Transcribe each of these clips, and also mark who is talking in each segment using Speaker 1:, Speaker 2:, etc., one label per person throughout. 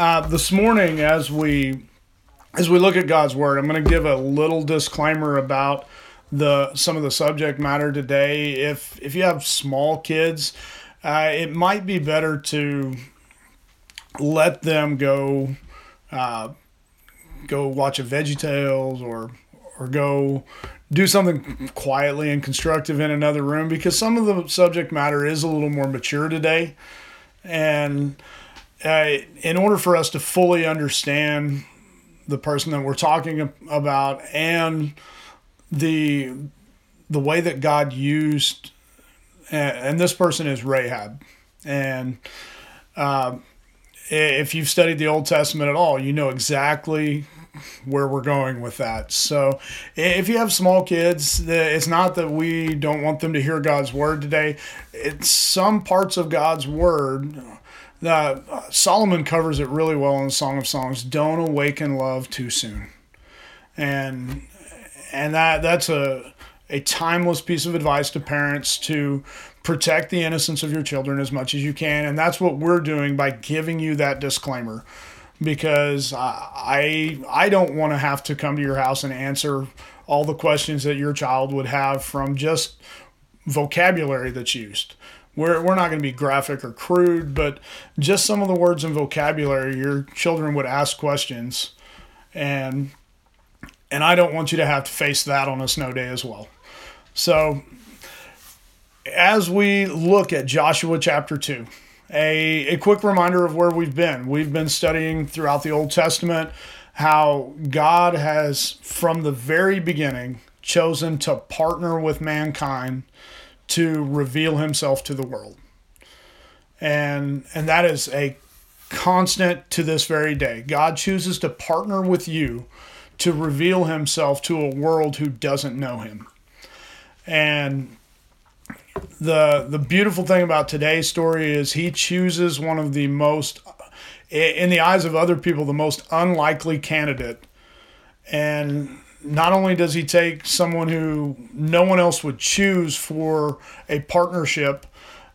Speaker 1: uh, this morning, as we as we look at God's word, I'm going to give a little disclaimer about the some of the subject matter today. If if you have small kids, uh, it might be better to let them go uh, go watch a Veggie Tales or or go do something quietly and constructive in another room because some of the subject matter is a little more mature today, and uh, in order for us to fully understand the person that we're talking about and the the way that God used and, this person is Rahab. And uh, if you've studied the Old Testament at all you know exactly where we're going with that. So if you have small kids it's not that we don't want them to hear God's word today. It's some parts of God's word that uh, Solomon covers it really well in the Song of Songs. Don't awaken love too soon, and and that that's a a timeless piece of advice to parents to protect the innocence of your children as much as you can, and that's what we're doing by giving you that disclaimer. Because I I don't want to have to come to your house and answer all the questions that your child would have from just vocabulary that's used we're, we're not going to be graphic or crude, but just some of the words and vocabulary, your children would ask questions. And and I don't want you to have to face that on a snow day as well. So, as we look at Joshua chapter 2, a, a quick reminder of where we've been. We've been studying throughout the Old Testament how God has, from the very beginning, chosen to partner with mankind to reveal himself to the world. And and that is a constant to this very day. God chooses to partner with you to reveal himself to a world who doesn't know him. And the the beautiful thing about today's story is he chooses one of the most in the eyes of other people the most unlikely candidate and not only does he take someone who no one else would choose for a partnership,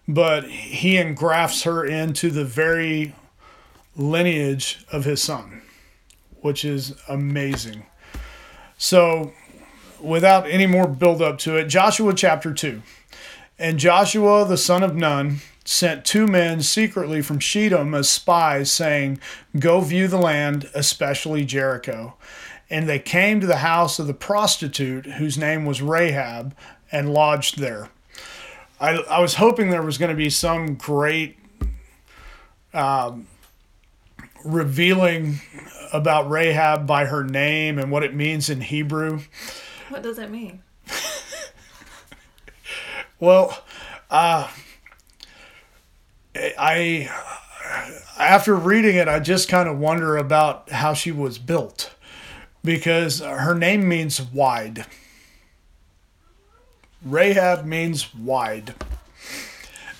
Speaker 1: but he engrafts her into the very lineage of his son, which is amazing. So, without any more build up to it, Joshua chapter 2. And Joshua the son of Nun sent two men secretly from Shittim as spies, saying, Go view the land, especially Jericho and they came to the house of the prostitute whose name was Rahab and lodged there. I, I was hoping there was going to be some great um, revealing about Rahab by her name and what it means in Hebrew.
Speaker 2: What does it mean?
Speaker 1: well, uh, I after reading it, I just kind of wonder about how she was built because her name means wide. Rahab means wide.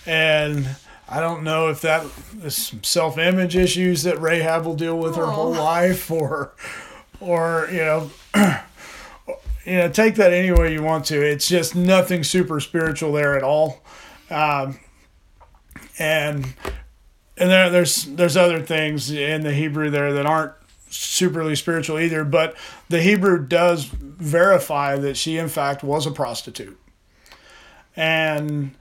Speaker 1: And I don't know if that is some self image issues that Rahab will deal with her whole life or or you know you know take that any way you want to. It's just nothing super spiritual there at all. Um, and and there, there's there's other things in the Hebrew there that aren't superly spiritual either, but the Hebrew does verify that she, in fact, was a prostitute. And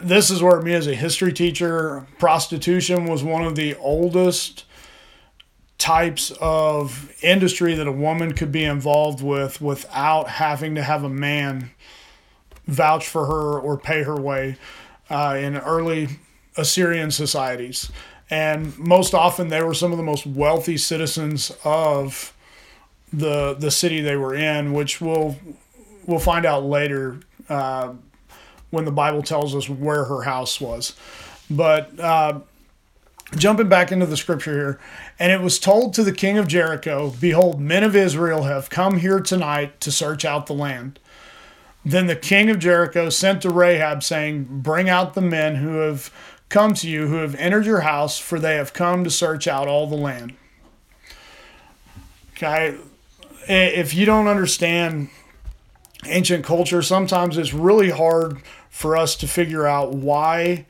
Speaker 1: this is where me, as a history teacher, prostitution was one of the oldest types of industry that a woman could be involved with without having to have a man vouch for her or pay her way uh, in early Assyrian societies and most often they were some of the most wealthy citizens of the the city they were in, which we'll we'll find out later uh, when the Bible tells us where her house was. But uh, jumping back into the scripture here, and it was told to the king of Jericho, Behold, men of Israel have come here tonight to search out the land. Then the king of Jericho sent to Rahab, saying, Bring out the men who have come to you who have entered your house, for they have come to search out all the land. Okay, if you don't understand ancient culture, sometimes it's really hard for us to figure out why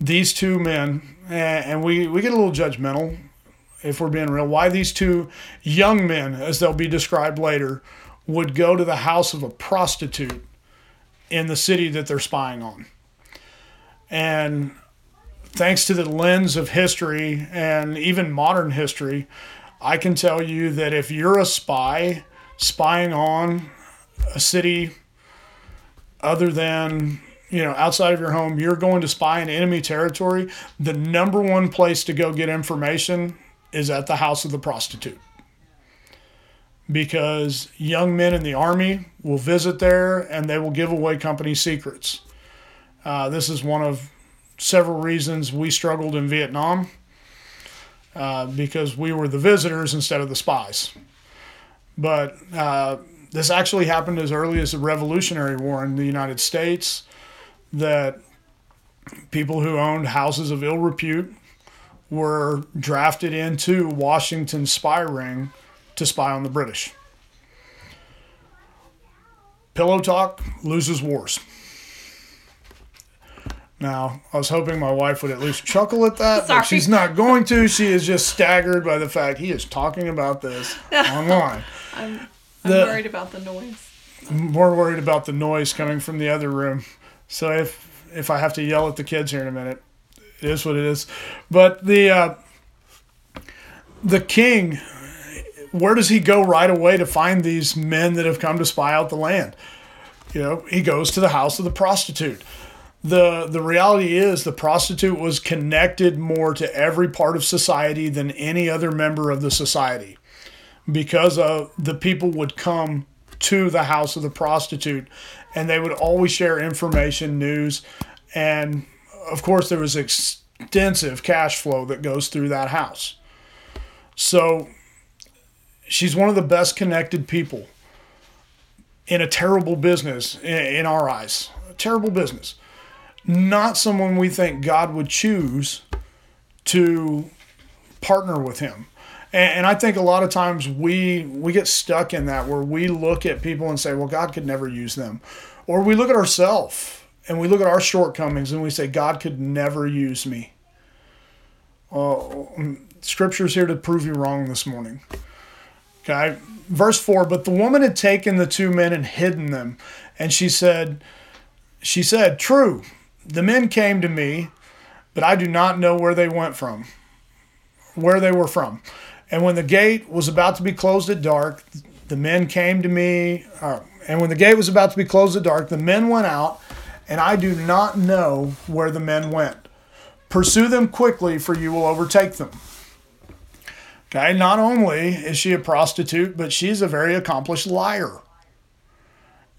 Speaker 1: these two men, and we, we get a little judgmental if we're being real, why these two young men, as they'll be described later, would go to the house of a prostitute in the city that they're spying on. And thanks to the lens of history and even modern history, I can tell you that if you're a spy spying on a city other than you know outside of your home you're going to spy in enemy territory the number one place to go get information is at the house of the prostitute. Because young men in the army will visit there and they will give away company secrets. Uh, this is one of several reasons we struggled in vietnam uh, because we were the visitors instead of the spies but uh, this actually happened as early as the Revolutionary War in the United States. That people who owned houses of ill repute were drafted into Washington's spy ring to spy on the British. Pillow talk loses wars. Now, I was hoping my wife would at least chuckle at that, but she's not going to. She is just staggered by the fact he is talking about this online.
Speaker 2: I'm, I'm
Speaker 1: The-
Speaker 2: worried about the noise.
Speaker 1: more worried about the noise coming from the other room. So if if I have to yell at the kids here in a minute, it is what it is. But the uh, the king, where does he go right away to find these men that have come to spy out the land? You know, he goes to the house of the prostitute. The the reality is the prostitute was connected more to every part of society than any other member of the society because of the people would come to the house of the prostitute and they would always share information, news, and of course there was extensive cash flow that goes through that house. So she's one of the best connected people in a terrible business in, our eyes. A terrible business. Not someone we think God would choose to partner with him. And, and I think a lot of times we we get stuck in that where we look at people and say, well, God could never use them. Or we look at ourselves and we look at our shortcomings and we say, God could never use me. Well, scripture's here to prove you wrong this morning. Okay. Verse 4 But the woman had taken the two men and hidden them. And she said, She said, True, the men came to me, but I do not know where they went from, where they were from. And when the gate was about to be closed at dark, the men came to me. Uh, and when the gate was about to be closed at dark, the men went out, and I do not know where the men went. Pursue them quickly, for you will overtake them. Okay, not only is she a prostitute, but she's a very accomplished liar.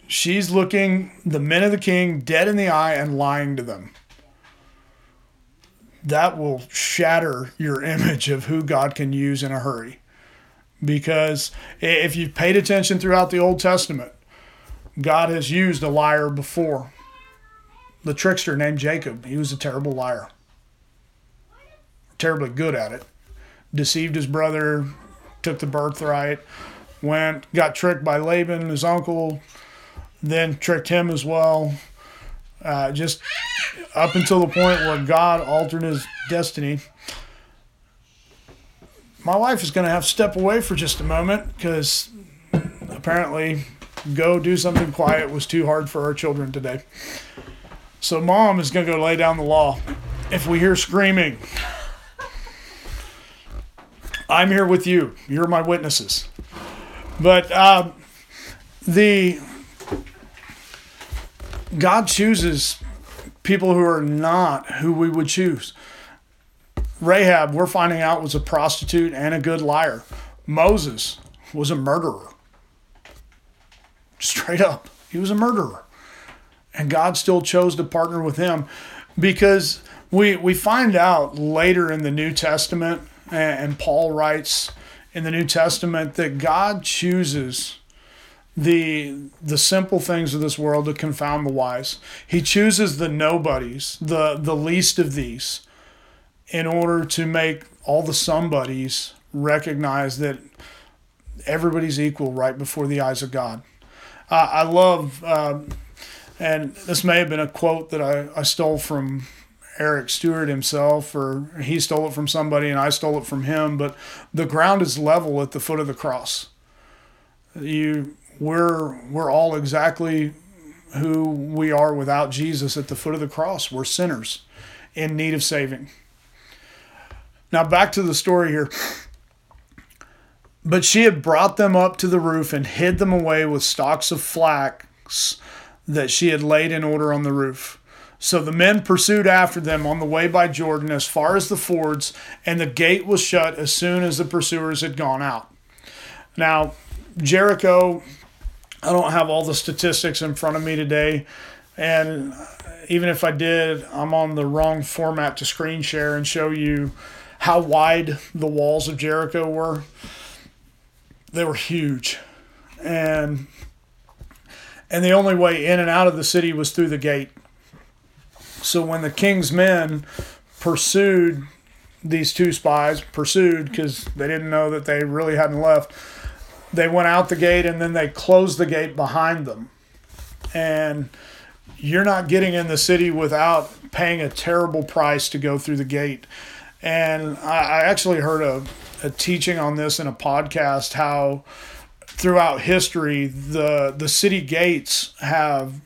Speaker 1: She's looking the men of the king dead in the eye and lying to them. That will shatter your image of who God can use in a hurry. Because if you've paid attention throughout the Old Testament, God has used a liar before. The trickster named Jacob, he was a terrible liar, terribly good at it. Deceived his brother, took the birthright, went, got tricked by Laban, his uncle, then tricked him as well. Uh, just up until the point where God altered his destiny. My wife is going to have to step away for just a moment because apparently go do something quiet was too hard for our children today. So mom is going to go lay down the law. If we hear screaming, I'm here with you. You're my witnesses. But um, the God chooses people who are not who we would choose. Rahab, we're finding out, was a prostitute and a good liar. Moses was a murderer. Straight up, he was a murderer. And God still chose to partner with him because we, we find out later in the New Testament, and Paul writes in the New Testament, that God chooses the the simple things of this world to confound the wise. He chooses the nobodies, the the least of these, in order to make all the somebodies recognize that everybody's equal right before the eyes of God. Uh, I love, um, and this may have been a quote that I, I stole from Eric Stewart himself, or he stole it from somebody and I stole it from him. But the ground is level at the foot of the cross. You, we're we're all exactly who we are without Jesus at the foot of the cross. We're sinners in need of saving. Now back to the story here. But she had brought them up to the roof and hid them away with stalks of flax that she had laid in order on the roof. So the men pursued after them on the way by Jordan as far as the fords, and the gate was shut as soon as the pursuers had gone out. Now, Jericho, I don't have all the statistics in front of me today, and even if I did, I'm on the wrong format to screen share and show you how wide the walls of Jericho were. They were huge. And and the only way in and out of the city was through the gate. So when the king's men pursued these two spies, pursued because they didn't know that they really hadn't left, they went out the gate and then they closed the gate behind them. And you're not getting in the city without paying a terrible price to go through the gate. And I, I actually heard a, a teaching on this in a podcast how throughout history the the city gates have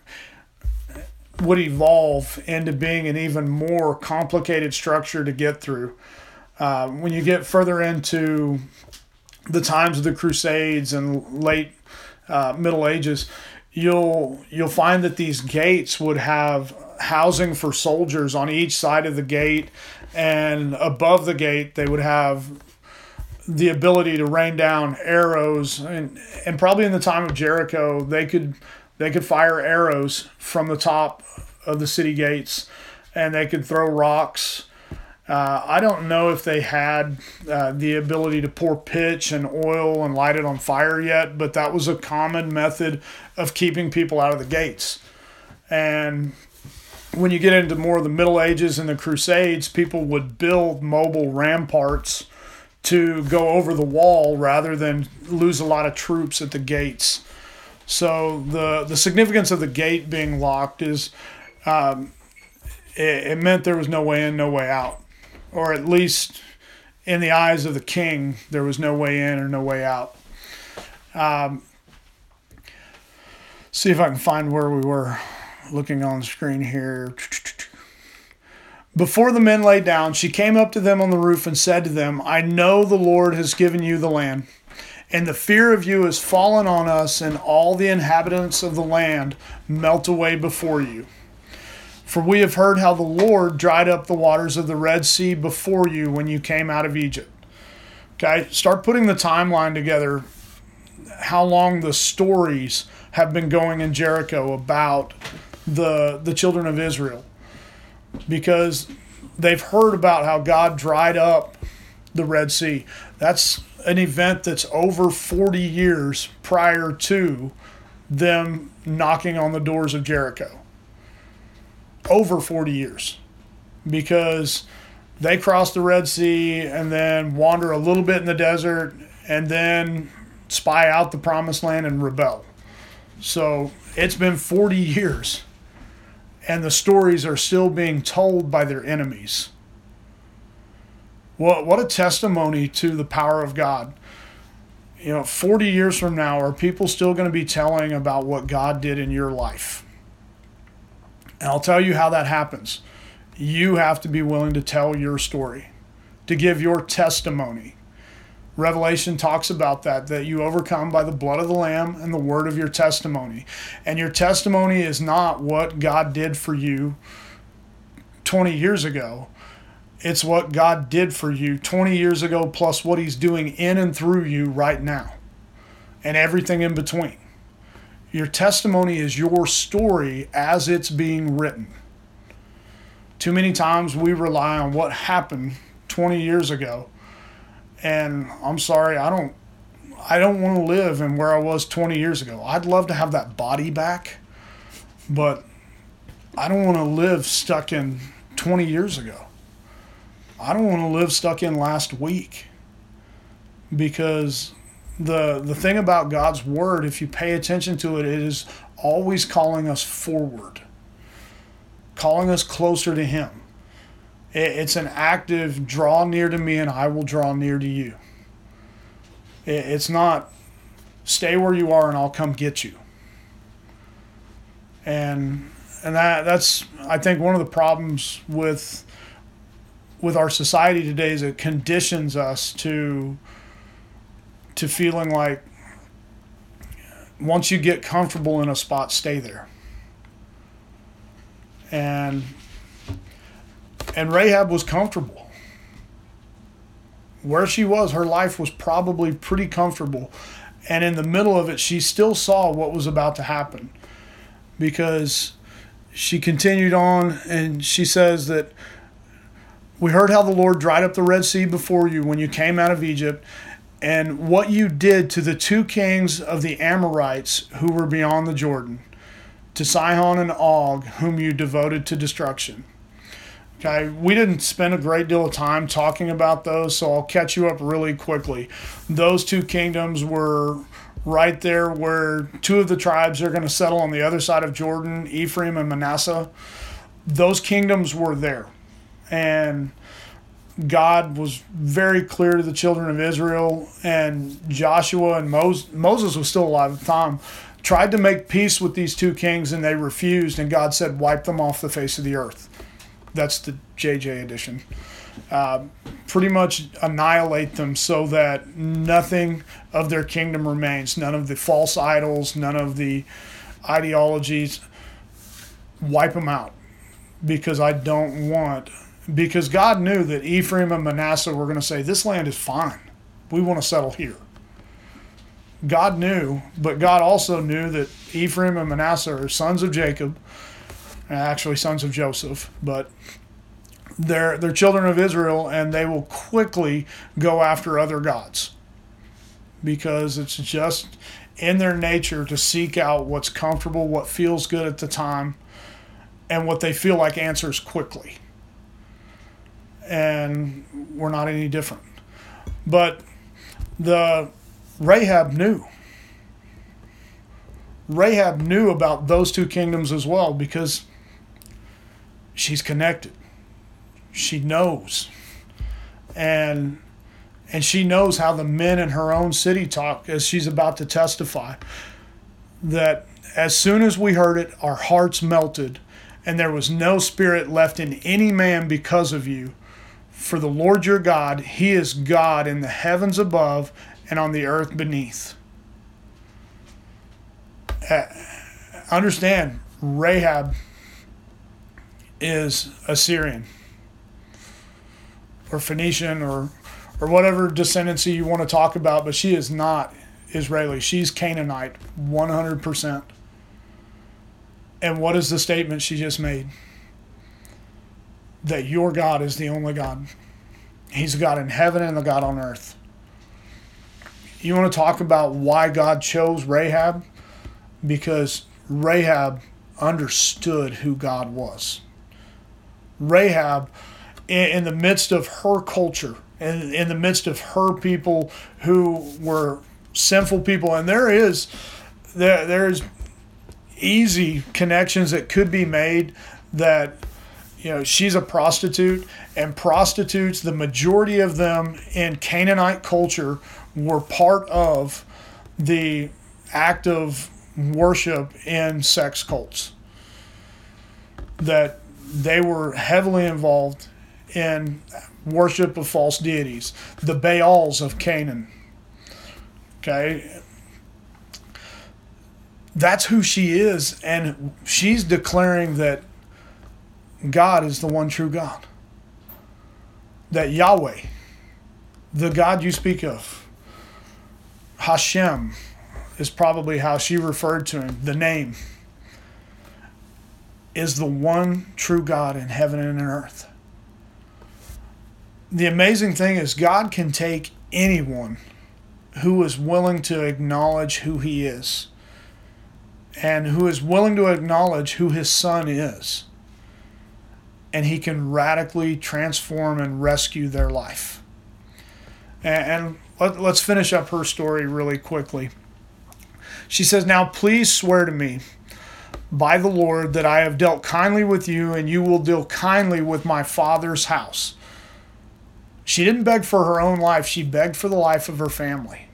Speaker 1: would evolve into being an even more complicated structure to get through. Uh, when you get further into the times of the Crusades and late uh, Middle Ages, you'll you'll find that these gates would have housing for soldiers on each side of the gate, and above the gate they would have the ability to rain down arrows. And and probably in the time of Jericho they could they could fire arrows from the top of the city gates and they could throw rocks uh, I don't know if they had uh, the ability to pour pitch and oil and light it on fire yet, but that was a common method of keeping people out of the gates. And when you get into more of the Middle Ages and the Crusades, people would build mobile ramparts to go over the wall rather than lose a lot of troops at the gates. So the the significance of the gate being locked is um, it, it meant there was no way in, no way out, or at least in the eyes of the king, there was no way in or no way out. Um, see if I can find where we were looking on the screen here. Before the men lay down, she came up to them on the roof and said to them, I know the Lord has given you the land, and the fear of you has fallen on us, and all the inhabitants of the land melt away before you. For we have heard how the Lord dried up the waters of the Red Sea before you when you came out of Egypt. Okay, start putting the timeline together, how long the stories have been going in Jericho about the, the children of Israel because they've heard about how God dried up the Red Sea. That's an event that's over 40 years prior to them knocking on the doors of Jericho. Over 40 years. Because they cross the Red Sea and then wander a little bit in the desert and then spy out the promised land and rebel. So it's been 40 years and the stories are still being told by their enemies. What, what a testimony to the power of God. You know, 40 years from now, are people still going to be telling about what God did in your life? And I'll tell you how that happens. You have to be willing to tell your story, to give your testimony. Revelation talks about that, that you overcome by the blood of the Lamb and the word of your testimony. And your testimony is not what God did for you 20 years ago. It's what God did for you 20 years ago, plus what He's doing in and through you right now, and everything in between. Your testimony is your story as it's being written. Too many times we rely on what happened 20 years ago and I'm sorry, I don't I don't want to live in where I was 20 years ago. I'd love to have that body back, but I don't want to live stuck in 20 years ago. I don't want to live stuck in last week because the the thing about God's word if you pay attention to it it is always calling us forward calling us closer to him It, it's an active draw near to me and I will draw near to you. It, it's not stay where you are and I'll come get you. And and that that's I think one of the problems with with our society today is it conditions us to to feeling like once you get comfortable in a spot, stay there. And and Rahab was comfortable. Where she was, her life was probably pretty comfortable. And in the middle of it, she still saw what was about to happen. Because she continued on and she says that we heard how the Lord dried up the Red Sea before you when you came out of Egypt, and what you did to the two kings of the Amorites who were beyond the Jordan, to Sihon and Og, whom you devoted to destruction. Okay, we didn't spend a great deal of time talking about those, so I'll catch you up really quickly. Those two kingdoms were right there where two of the tribes are going to settle on the other side of Jordan, Ephraim and Manasseh. Those kingdoms were there. And God was very clear to the children of Israel, and Joshua and Moses, Moses was still alive at the time, tried to make peace with these two kings, and they refused, and God said, Wipe them off the face of the earth. That's the JJ edition. Uh, pretty much annihilate them so that nothing of their kingdom remains. None of the false idols, none of the ideologies. Wipe them out because I don't want. Because God knew that Ephraim and Manasseh were going to say, This land is fine. We want to settle here. God knew, but God also knew that Ephraim and Manasseh are sons of Jacob actually sons of Joseph, but they're they're children of Israel, and they will quickly go after other gods because it's just in their nature to seek out what's comfortable, what feels good at the time, and what they feel like answers quickly. And we're not any different. But the Rahab knew. Rahab knew about those two kingdoms as well because she's connected. She knows. And and she knows how the men in her own city talk as she's about to testify that as soon as we heard it our hearts melted and there was no spirit left in any man because of you for the Lord your God he is God in the heavens above and on the earth beneath uh, understand Rahab is Assyrian or Phoenician or or whatever descendancy you want to talk about, but she is not Israeli. She's Canaanite, 100%. And what is the statement she just made? That your God is the only God. He's a God in heaven and a God on earth. You want to talk about why God chose Rahab? Because Rahab understood who God was. Rahab, in, the midst of her culture, and in the midst of her people who were sinful people, and there is there there's easy connections that could be made that you know she's a prostitute and prostitutes the majority of them in Canaanite culture were part of the act of worship in sex cults that they were heavily involved in worship of false deities, the Baals of Canaan. Okay. That's who she is, and she's declaring that God is the one true God. That Yahweh, the God you speak of, Hashem is probably how she referred to him, the name is the one true God in heaven and in earth. The amazing thing is, God can take anyone who is willing to acknowledge who He is and who is willing to acknowledge who His Son is, and He can radically transform and rescue their life. And, let, us finish up her story really quickly. She says, Now please swear to me by the Lord that I have dealt kindly with you, and you will deal kindly with my father's house. She didn't beg for her own life, she begged for the life of her family,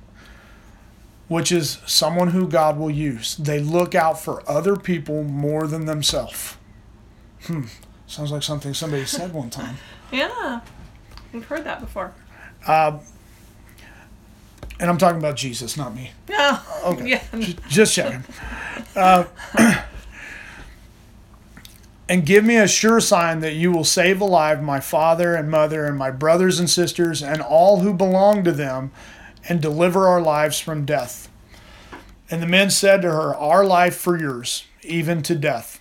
Speaker 1: which is someone who God will use. They look out for other people more than themselves. Hmm. Sounds like something somebody said one time.
Speaker 2: Yeah. We've heard that before.
Speaker 1: Uh, and I'm talking about Jesus, not me.
Speaker 2: Yeah.
Speaker 1: Okay.
Speaker 2: Yeah.
Speaker 1: Just checking. Uh, and give me a sure sign that you will save alive my father and mother and my brothers and sisters and all who belong to them and deliver our lives from death. And the men said to her, Our life for yours, even to death.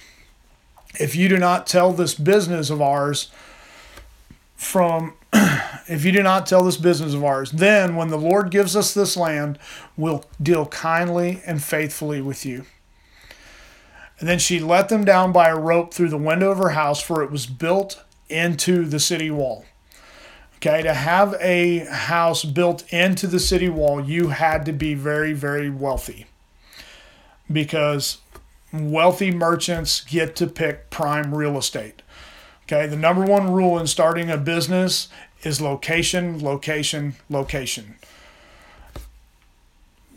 Speaker 1: If you do not tell this business of ours from if you do not tell this business of ours, then when the Lord gives us this land, we'll deal kindly and faithfully with you. And then she let them down by a rope through the window of her house, for it was built into the city wall. Okay, to have a house built into the city wall, you had to be very, very wealthy because wealthy merchants get to pick prime real estate. Okay, the number one rule in starting a business is location, location, location.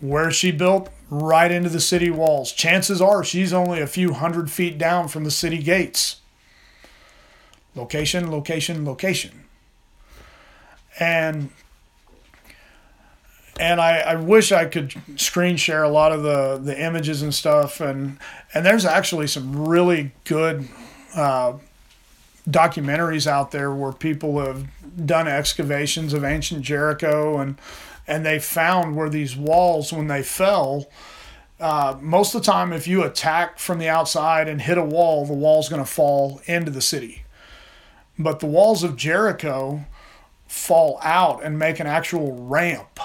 Speaker 1: Where she built? Right into the city walls. Chances are she's only a few hundred feet down from the city gates. Location, location, location. And and I, I wish I could screen share a lot of the, the images and stuff. And and there's actually some really good uh, documentaries out there where people have done excavations of ancient Jericho and and they found where these walls when they fell uh, most of the time if you attack from the outside and hit a wall the wall's going to fall into the city. But the walls of Jericho fall out and make an actual ramp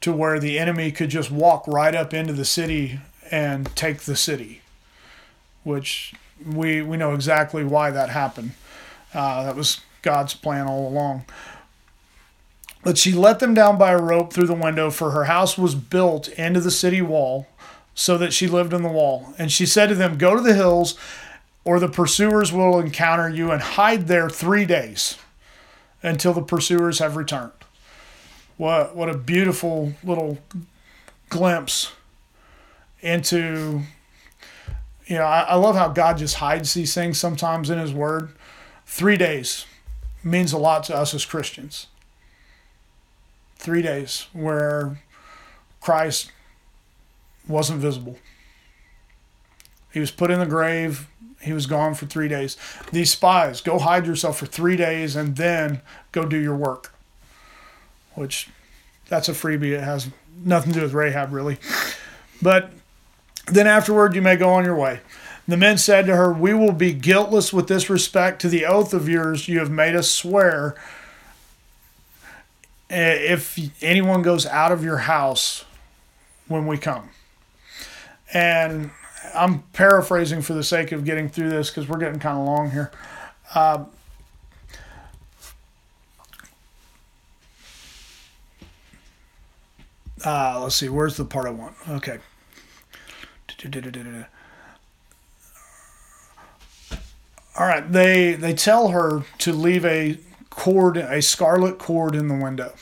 Speaker 1: to where the enemy could just walk right up into the city and take the city which we we know exactly why that happened. Uh, that was God's plan all along. But she let them down by a rope through the window, for her house was built into the city wall, so that she lived in the wall. And she said to them, Go to the hills, or the pursuers will encounter you, and hide there three days until the pursuers have returned. What what a beautiful little glimpse into you know, I, I love how God just hides these things sometimes in His Word. Three days means a lot to us as Christians. Three days where Christ wasn't visible. He was put in the grave. He was gone for three days. These spies, go hide yourself for three days and then go do your work. Which, that's a freebie. It has nothing to do with Rahab, really. But then afterward you may go on your way. The men said to her, We will be guiltless with this respect to the oath of yours you have made us swear. If anyone goes out of your house when we come. And I'm paraphrasing for the sake of getting through this because we're getting kind of long here. Uh, uh, let's see, where's the part I want? Okay. All right, they they tell her to leave a cord, a scarlet cord in the window.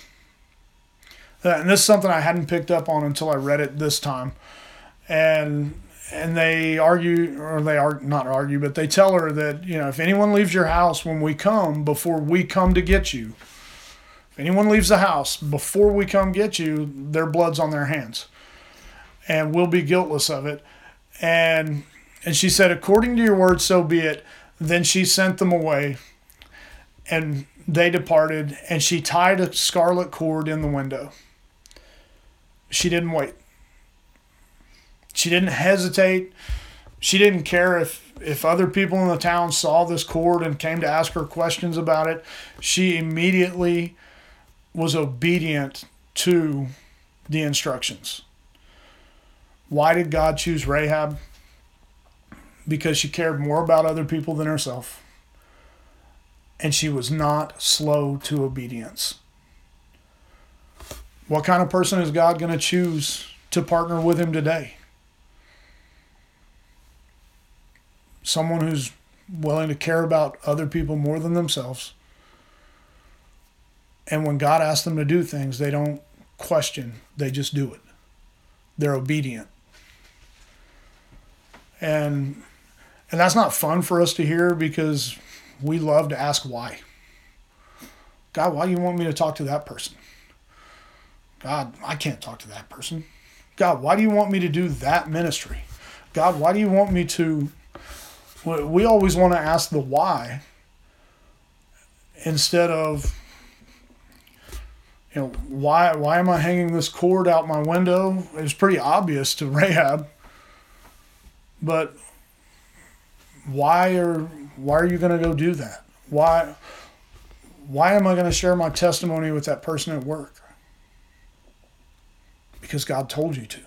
Speaker 1: Uh, and this is something I hadn't picked up on until I read it this time. And and they argue or they are not argue, but they tell her that, you know, if anyone leaves your house when we come before we come to get you, anyone leaves the house before we come get you, their blood's on their hands and we'll be guiltless of it. And and she said, According to your word, so be it. Then she sent them away, and they departed, and she tied a scarlet cord in the window. She didn't wait. She didn't hesitate. She didn't care if, if other people in the town saw this cord and came to ask her questions about it. She immediately was obedient to the instructions. Why did God choose Rahab? Because she cared more about other people than herself. And she was not slow to obedience. What kind of person is God going to choose to partner with him today? someone who's willing to care about other people more than themselves. And when God asks them to do things, they don't question, they just do it. They're obedient. And and that's not fun for us to hear because we love to ask why. God, why do you want me to talk to that person? God, I can't talk to that person. God, why do you want me to do that ministry? God, why do you want me to? We always want to ask the why instead of, you know, why why am I hanging this cord out my window? It's pretty obvious to Rahab. But why are why are you going to go do that? Why why am I going to share my testimony with that person at work? Because God told you to.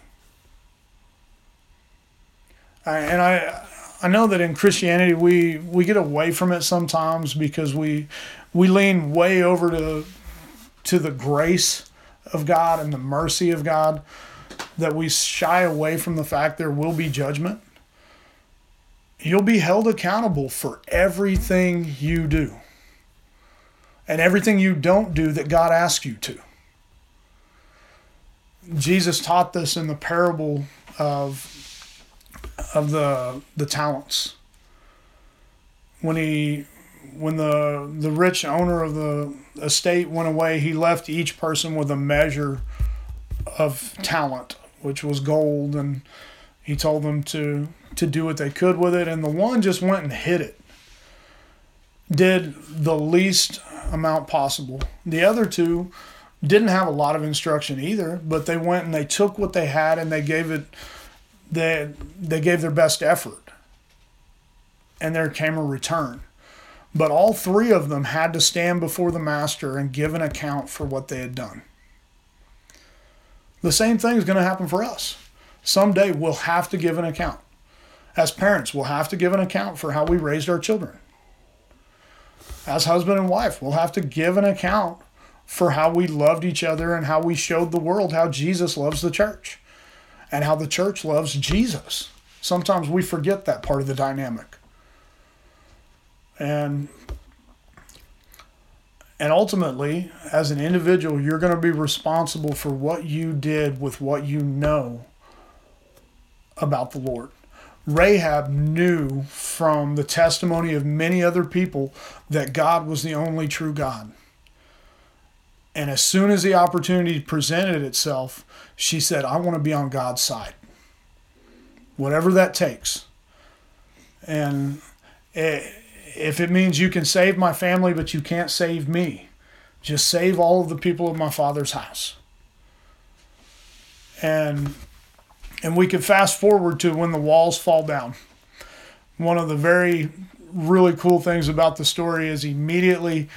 Speaker 1: I, and I I know that in Christianity we we get away from it sometimes because we we lean way over to to the grace of God and the mercy of God that we shy away from the fact there will be judgment. You'll be held accountable for everything you do and everything you don't do that God asks you to. Jesus taught this in the parable of of the the talents. When he when the the rich owner of the estate went away, he left each person with a measure of talent, which was gold, and he told them to to do what they could with it. And the one just went and hid it, did the least amount possible. The other two didn't have a lot of instruction either, but they went and they took what they had and they gave it they they gave their best effort. And there came a return. But all three of them had to stand before the master and give an account for what they had done. The same thing is going to happen for us. Someday we'll have to give an account. As parents, we'll have to give an account for how we raised our children. As husband and wife, we'll have to give an account for how we loved each other and how we showed the world how Jesus loves the church and how the church loves Jesus. Sometimes we forget that part of the dynamic. And and ultimately, as an individual, you're going to be responsible for what you did with what you know about the Lord. Rahab knew from the testimony of many other people that God was the only true God. And as soon as the opportunity presented itself, she said, I want to be on God's side, whatever that takes. And if it means you can save my family, but you can't save me, just save all of the people of my father's house. And and we could fast forward to when the walls fall down. One of the very really cool things about the story is immediately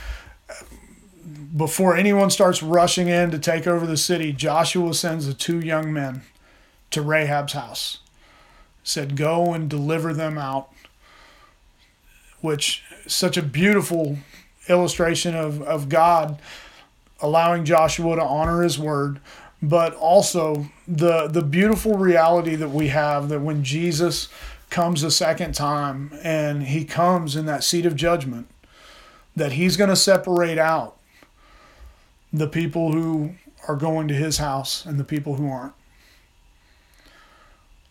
Speaker 1: before anyone starts rushing in to take over the city, Joshua sends the two young men to Rahab's house. Said, Go and deliver them out. Which such a beautiful illustration of, of God allowing Joshua to honor his word, but also the the beautiful reality that we have that when Jesus comes a second time and he comes in that seat of judgment, that he's going to separate out the people who are going to his house and the people who aren't.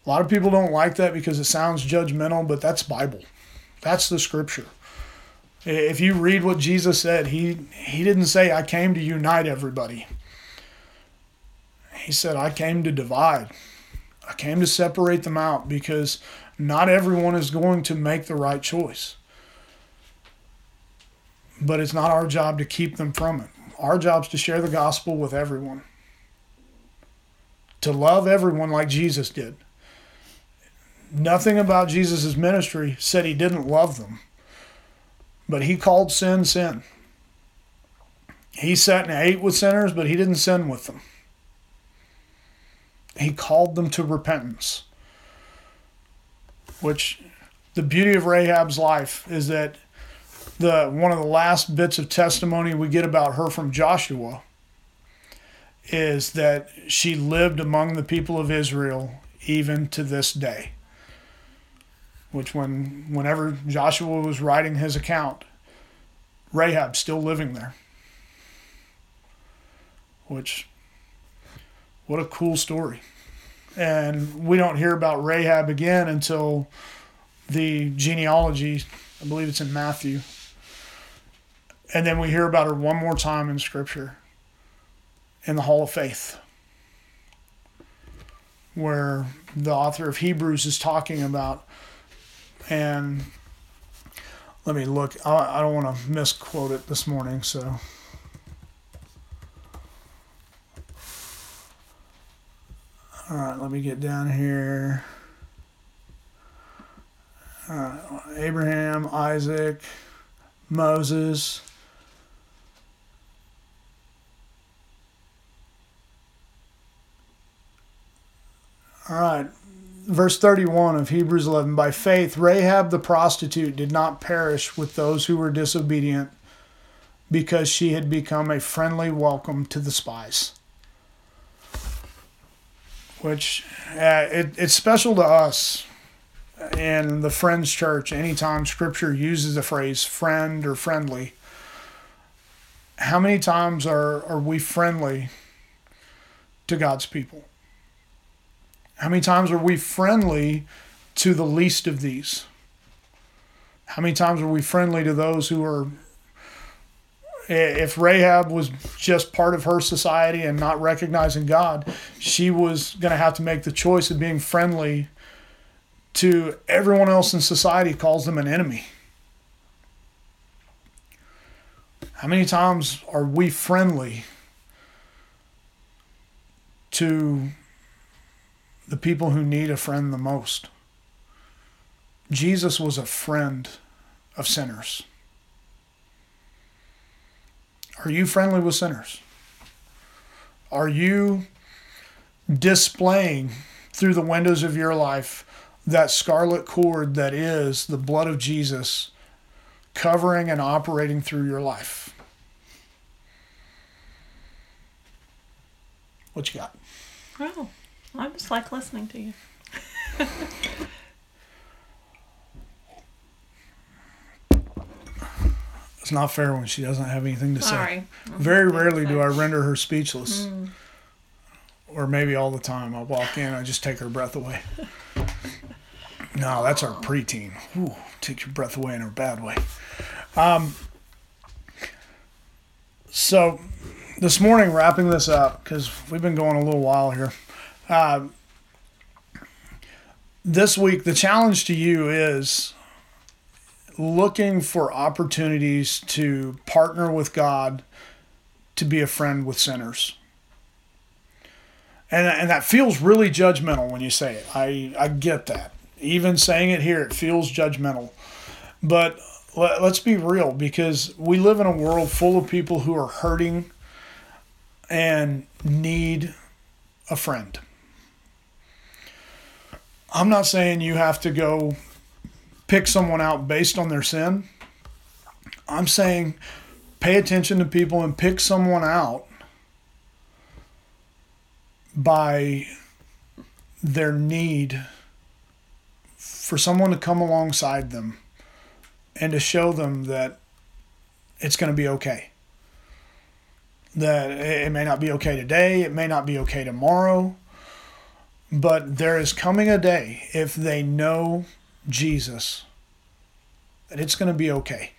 Speaker 1: A lot of people don't like that because it sounds judgmental, but that's Bible. That's the scripture. If you read what Jesus said, he he didn't say I came to unite everybody. He said I came to divide. I came to separate them out because not everyone is going to make the right choice. But it's not our job to keep them from it. Our job is to share the gospel with everyone, to love everyone like Jesus did. Nothing about Jesus' ministry said he didn't love them, but he called sin sin. He sat and ate with sinners, but he didn't sin with them. He called them to repentance, which the beauty of Rahab's life is that the one of the last bits of testimony we get about her from Joshua is that she lived among the people of Israel even to this day. Which when whenever Joshua was writing his account, Rahab's still living there. Which what a cool story. And we don't hear about Rahab again until the genealogy, I believe it's in Matthew. And then we hear about her one more time in Scripture in the Hall of Faith, where the author of Hebrews is talking about. And let me look, I, I don't want to misquote it this morning, so. All right, let me get down here. All right, Abraham, Isaac, Moses. All right, verse 31 of Hebrews 11. By faith, Rahab the prostitute did not perish with those who were disobedient because she had become a friendly welcome to the spies. Which uh, it, it's special to us in the Friends Church anytime Scripture uses the phrase friend or friendly. How many times are, are we friendly to God's people? How many times are we friendly to the least of these? How many times are we friendly to those who are, if Rahab was just part of her society and not recognizing God, she was going to have to make the choice of being friendly to everyone else in society, calls them an enemy. How many times are we friendly to the people who need a friend the most. Jesus was a friend of sinners. Are you friendly with sinners? Are you displaying through the windows of your life that scarlet cord that is the blood of Jesus covering and operating through your life? What you got?
Speaker 2: Oh. I just like listening to you.
Speaker 1: it's not fair when she doesn't have anything to say. Very rarely do I render her speechless. Mm. Or maybe all the time. I walk in, I just take her breath away. No, that's our preteen. Ooh, take your breath away in a bad way. Um, so, this morning, wrapping this up, because we've been going a little while here. Uh, this week, the challenge to you is looking for opportunities to partner with God to be a friend with sinners. And, and that feels really judgmental when you say it. I, I get that. Even saying it here, it feels judgmental. But let, let's be real because we live in a world full of people who are hurting and need a friend. I'm not saying you have to go pick someone out based on their sin. I'm saying pay attention to people and pick someone out by their need for someone to come alongside them and to show them that it's going to be okay. That it may not be okay today, it may not be okay tomorrow, but there is coming a day, if they know Jesus, that it's going to be okay.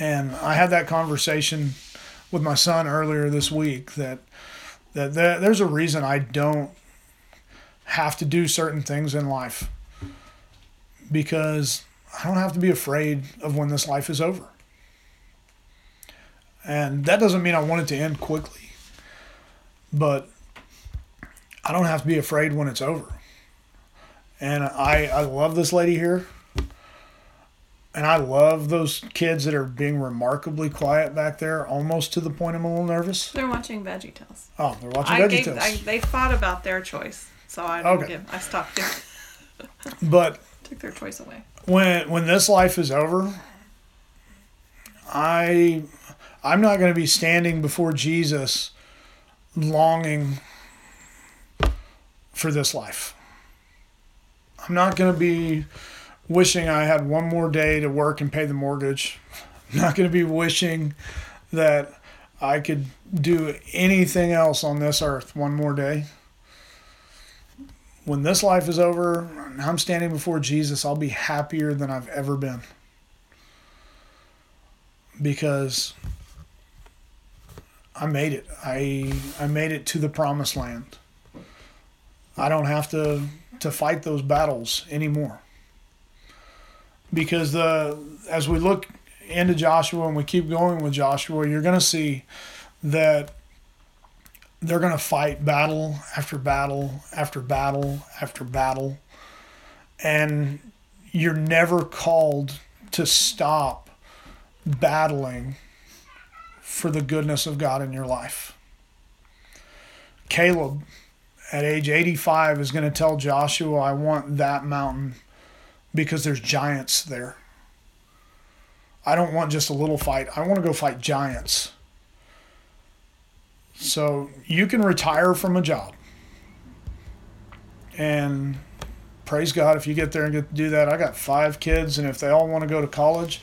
Speaker 1: And I had that conversation with my son earlier this week that that there's a reason I don't have to do certain things in life because I don't have to be afraid of when this life is over. And that doesn't mean I want it to end quickly. But I don't have to be afraid when it's over. And I, I love this lady here. And I love those kids that are being remarkably quiet back there, almost to the point I'm a little nervous.
Speaker 2: They're watching Veggie Tales.
Speaker 1: Oh, they're watching
Speaker 2: I
Speaker 1: Veggie
Speaker 2: gave,
Speaker 1: Tales.
Speaker 2: I, they thought about their choice, so I okay. give, I stopped it.
Speaker 1: but
Speaker 2: took their choice away.
Speaker 1: When when this life is over, I I'm not going to be standing before Jesus longing for this life. I'm not going to be wishing I had one more day to work and pay the mortgage. I'm not going to be wishing that I could do anything else on this earth one more day. When this life is over I'm standing before Jesus, I'll be happier than I've ever been. Because I made it. I I made it to the promised land. I don't have to to fight those battles anymore. Because the as we look into Joshua and we keep going with Joshua, you're going to see that they're going to fight battle after battle after battle after battle. And you're never called to stop battling for the goodness of God in your life. Caleb, at age 85, is going to tell Joshua, I want that mountain because there's giants there. I don't want just a little fight. I want to go fight giants. So you can retire from a job. And praise God if you get there and get to do that. I got five kids, and if they all want to go to college,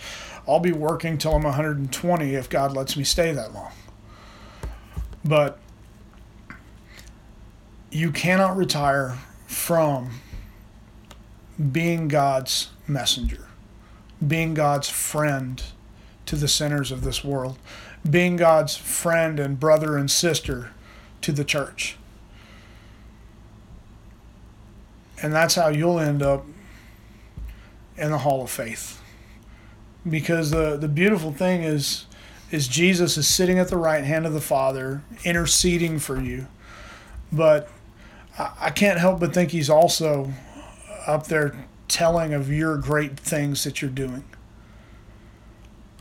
Speaker 1: I'll be working till I'm 120 if God lets me stay that long. But you cannot retire from being God's messenger, being God's friend to the sinners of this world, being God's friend and brother and sister to the church. And that's how you'll end up in the hall of faith. Because the, the beautiful thing is is Jesus is sitting at the right hand of the Father, interceding for you. But I can't help but think he's also up there telling of your great things that you're doing.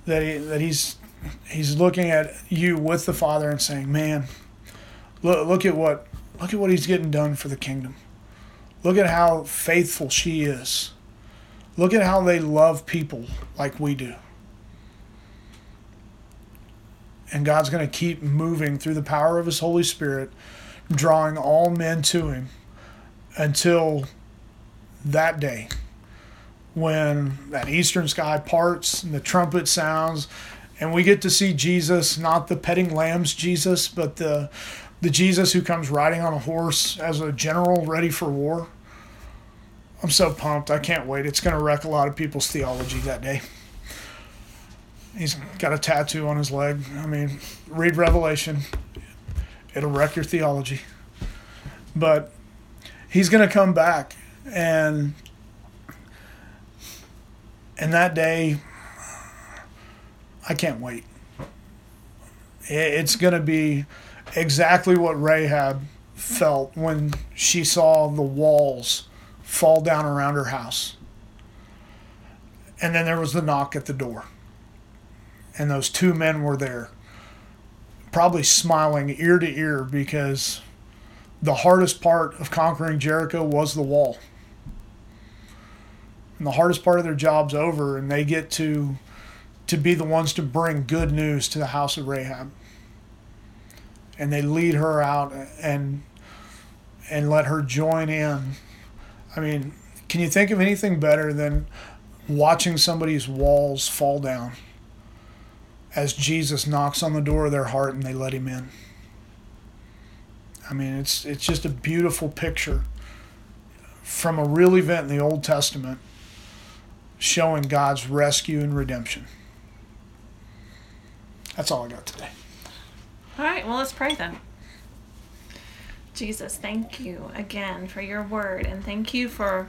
Speaker 1: That he, that he's he's looking at you with the Father and saying, "Man, look look at what look at what he's getting done for the kingdom. Look at how faithful she is. Look at how they love people like we do." And God's going to keep moving through the power of his Holy Spirit, drawing all men to him until that day when that eastern sky parts and the trumpet sounds and we get to see Jesus, not the petting lambs Jesus, but the the Jesus who comes riding on a horse as a general ready for war. I'm so pumped. I can't wait. It's going to wreck a lot of people's theology that day. He's got a tattoo on his leg. I mean, read Revelation. It'll wreck your theology. But he's going to come back and and that day I can't wait. It's going to be exactly what Rahab felt when she saw the walls fall down around her house. And then there was the knock at the door. And those two men were there, probably smiling ear to ear because the hardest part of conquering Jericho was the wall. And the hardest part of their job's over, and they get to to be the ones to bring good news to the house of Rahab. And they lead her out and and let her join in. I mean, can you think of anything better than watching somebody's walls fall down as Jesus knocks on the door of their heart and they let him in? I mean, it's it's just a beautiful picture from a real event in the Old Testament showing God's rescue and redemption. That's all I got today.
Speaker 2: All right, well, let's pray then. Jesus, thank you again for your word, and thank you for